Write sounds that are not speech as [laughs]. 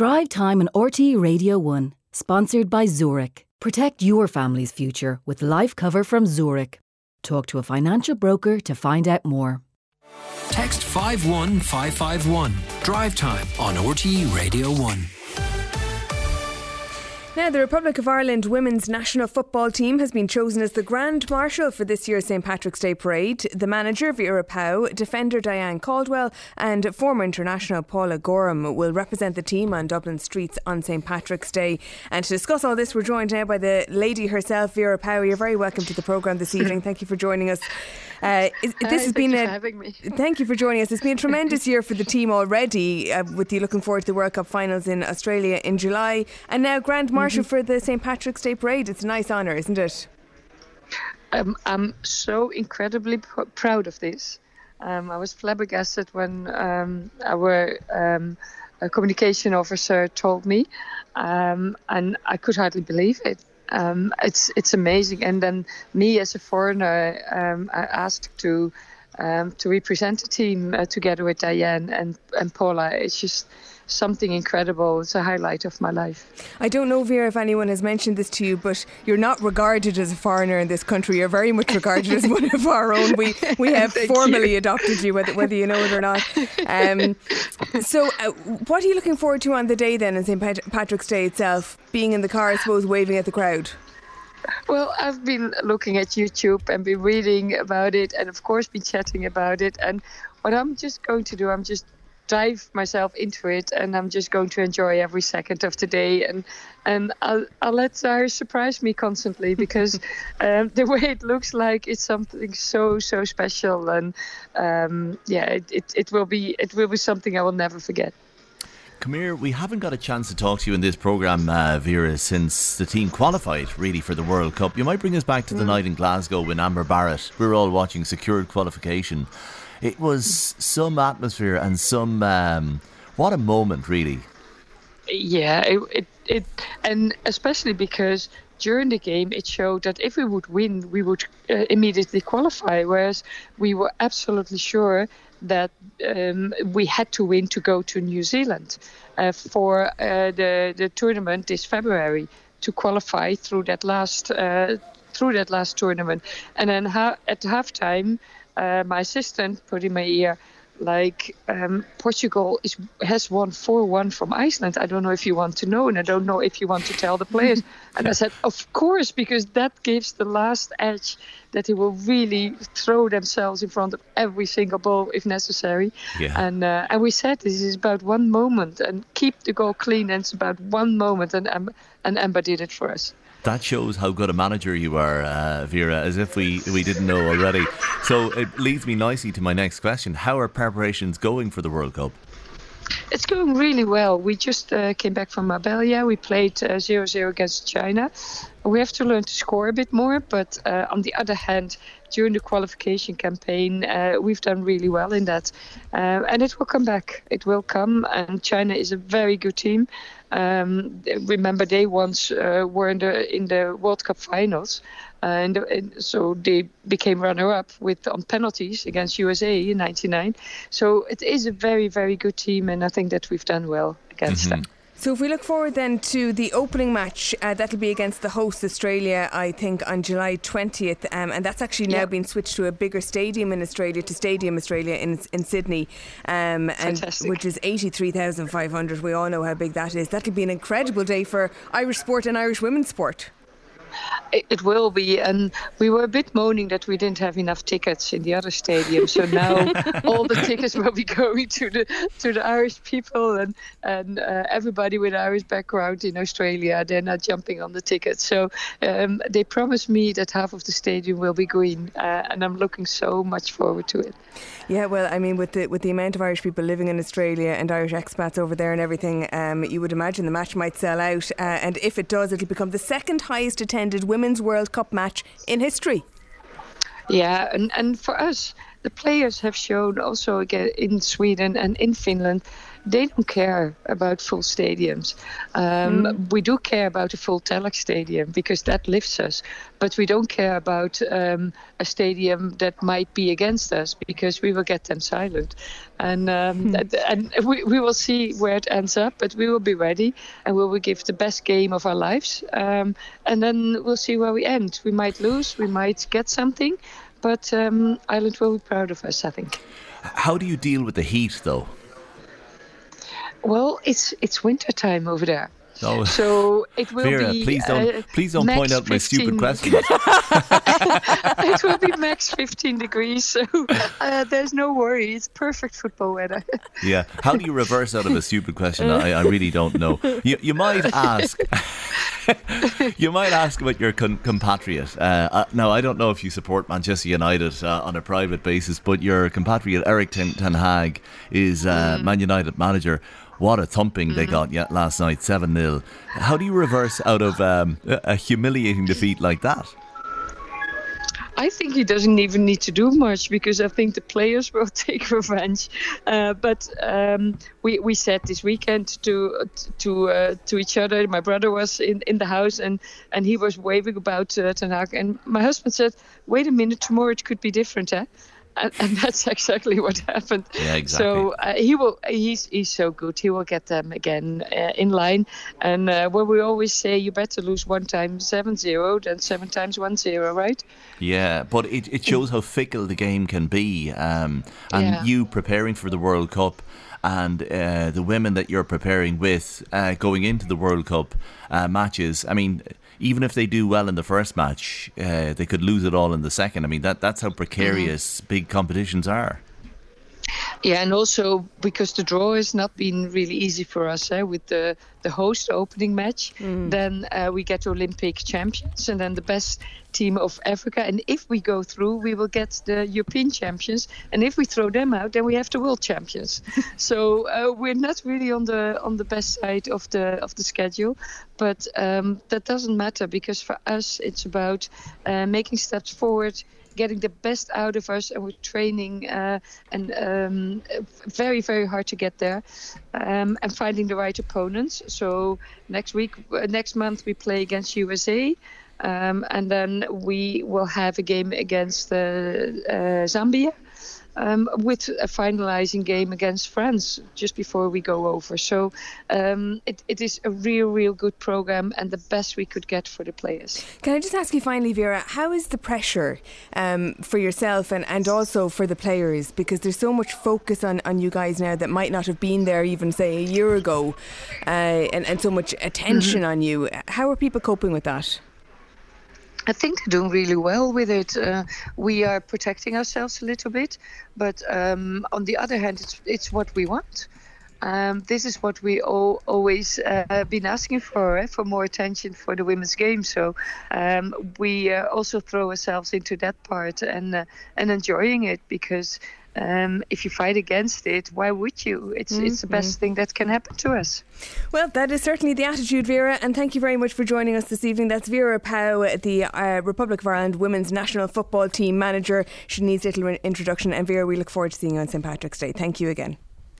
Drive Time on RTE Radio 1, sponsored by Zurich. Protect your family's future with life cover from Zurich. Talk to a financial broker to find out more. Text 51551. Drive Time on RTE Radio 1. Now, the Republic of Ireland women's national football team has been chosen as the Grand Marshal for this year's St Patrick's Day parade. The manager, Vera Pauw, defender Diane Caldwell, and former international Paula Gorham will represent the team on Dublin streets on St Patrick's Day. And to discuss all this, we're joined now by the lady herself, Vera Pauw. You're very welcome to the programme this evening. Thank you for joining us. Uh, [laughs] this Hi, has been a [laughs] thank you for joining us. It's been a tremendous year for the team already, uh, with you looking forward to the World Cup finals in Australia in July, and now Grand Marshal mm-hmm. for the St Patrick's Day parade. It's a nice honour, isn't it? Um, I'm so incredibly pr- proud of this. Um, I was flabbergasted when um, our um, communication officer told me, um, and I could hardly believe it um, it's it's amazing. And then me as a foreigner, um, I asked to um, to represent the team uh, together with Diane and and Paula. It's just something incredible. It's a highlight of my life. I don't know, Vera, if anyone has mentioned this to you, but you're not regarded as a foreigner in this country. You're very much regarded as one of our own. We we [laughs] have formally you. adopted you, whether, whether you know it or not. Um, so, uh, what are you looking forward to on the day then, on St. Pat- Patrick's Day itself? Being in the car, I suppose, waving at the crowd. Well, I've been looking at YouTube and been reading about it, and of course, been chatting about it. And what I'm just going to do, I'm just dive myself into it and I'm just going to enjoy every second of the day and and I'll, I'll let Irish surprise me constantly [laughs] because um, the way it looks like it's something so so special and um, yeah it, it, it will be it will be something I will never forget. Come here, we haven't got a chance to talk to you in this programme, uh, Vera, since the team qualified really for the World Cup. You might bring us back to the mm. night in Glasgow when Amber Barrett, we were all watching secured qualification. It was some atmosphere and some um, what a moment, really. Yeah, it, it, it and especially because during the game it showed that if we would win, we would uh, immediately qualify. Whereas we were absolutely sure that um, we had to win to go to New Zealand uh, for uh, the the tournament this February to qualify through that last uh, through that last tournament. And then ha- at halftime uh, my assistant put in my ear, like um, Portugal is has won four one from Iceland. I don't know if you want to know, and I don't know if you want to tell the players. [laughs] and I said, of course, because that gives the last edge that they will really throw themselves in front of every single ball if necessary. Yeah. And uh, and we said this is about one moment, and keep the goal clean. And it's about one moment, and and Amber did it for us that shows how good a manager you are, uh, Vera, as if we, we didn't know already. So it leads me nicely to my next question. How are preparations going for the World Cup? It's going really well. We just uh, came back from Marbella. We played uh, 0 0 against China. We have to learn to score a bit more, but uh, on the other hand, during the qualification campaign, uh, we've done really well in that. Uh, and it will come back. It will come, and China is a very good team. Um, remember, they once uh, were in the in the World Cup finals, uh, and, and, so they became runner-up with on penalties against USA in '99. So it is a very very good team, and I think that we've done well against mm-hmm. them. So if we look forward then to the opening match, uh, that'll be against the host Australia, I think, on July 20th, um, and that's actually now been switched to a bigger stadium in Australia, to Stadium Australia in in Sydney, um, and which is 83,500. We all know how big that is. That'll be an incredible day for Irish sport and Irish women's sport. It, will be, and we were a bit moaning that we didn't have enough tickets in the other stadium. So now [laughs] all the tickets will be going to the to the Irish people and and uh, everybody with Irish background in Australia. They're not jumping on the tickets. So um, they promised me that half of the stadium will be green, uh, and I'm looking so much forward to it. Yeah, well, I mean, with the with the amount of Irish people living in Australia and Irish expats over there and everything, um, you would imagine the match might sell out. Uh, and if it does, it'll become the second highest attended Women's World Cup match in history. Yeah, and, and for us, the players have shown also again in Sweden and in Finland they don't care about full stadiums. Um, mm. We do care about a full Tallaght stadium because that lifts us, but we don't care about um, a stadium that might be against us because we will get them silent. And um, mm. and we, we will see where it ends up, but we will be ready and we will give the best game of our lives. Um, and then we'll see where we end. We might lose, we might get something, but um, Ireland will be proud of us, I think. How do you deal with the heat, though? Well, it's it's winter time over there. Oh. So it will Vera, be. Please don't, uh, please don't point out 15. my stupid questions. [laughs] it will be max 15 degrees, so uh, there's no worry. It's perfect football weather. [laughs] yeah. How do you reverse out of a stupid question? I, I really don't know. You, you might ask. [laughs] you might ask about your con- compatriot. Uh, uh, now, I don't know if you support Manchester United uh, on a private basis, but your compatriot Eric Ten, Ten Hag is uh, mm. Man United manager. What a thumping mm-hmm. they got yet last night, 7 0. How do you reverse out of um, a humiliating defeat like that? I think he doesn't even need to do much because I think the players [laughs] will take revenge. Uh, but um, we we said this weekend to to uh, to each other. My brother was in, in the house and and he was waving about uh, Ten Hag, and my husband said, "Wait a minute, tomorrow it could be different, eh?" And, and, that's [laughs] exactly what happened. Yeah, exactly. So uh, he will. He's he's so good. He will get them again uh, in line. And uh, what we always say, you better lose one time seven zero than seven times one zero, right? Yeah, but it, it shows how fickle the game can be. Um, and yeah. you preparing for the World Cup and uh, the women that you're preparing with uh, going into the World Cup uh, matches. I mean, even if they do well in the first match, uh, they could lose it all in the second. I mean, that that's how precarious mm-hmm. big competitions are. Yeah, and also because the draw has not been really easy for us eh, with the, the host opening match. Mm. Then uh, we get Olympic champions and then the best team of Africa. And if we go through, we will get the European champions. And if we throw them out, then we have the world champions. [laughs] so uh, we're not really on the on the best side of the of the schedule, but um, that doesn't matter because for us it's about uh, making steps forward getting the best out of us, and we're training uh, and um, very very hard to get there, um, and finding the right opponents. So next week, uh, next month we play against USA. Um, and then we will have a game against uh, uh, Zambia um, with a finalizing game against France just before we go over. So um, it, it is a real, real good program and the best we could get for the players. Can I just ask you finally, Vera, how is the pressure um, for yourself and, and also for the players? Because there's so much focus on, on you guys now that might not have been there even, say, a year ago, uh, and, and so much attention mm-hmm. on you. How are people coping with that? I think they're doing really well with it. Uh, we are protecting ourselves a little bit, but um, on the other hand, it's it's what we want. Um, this is what we all, always uh, been asking for, eh, for more attention for the women's game. So um, we uh, also throw ourselves into that part and uh, and enjoying it because um, if you fight against it, why would you? It's mm-hmm. it's the best mm-hmm. thing that can happen to us. Well, that is certainly the attitude, Vera, and thank you very much for joining us this evening. That's Vera Pauw, the uh, Republic of Ireland women's national football team manager. She needs little introduction, and Vera, we look forward to seeing you on St Patrick's Day. Thank you again.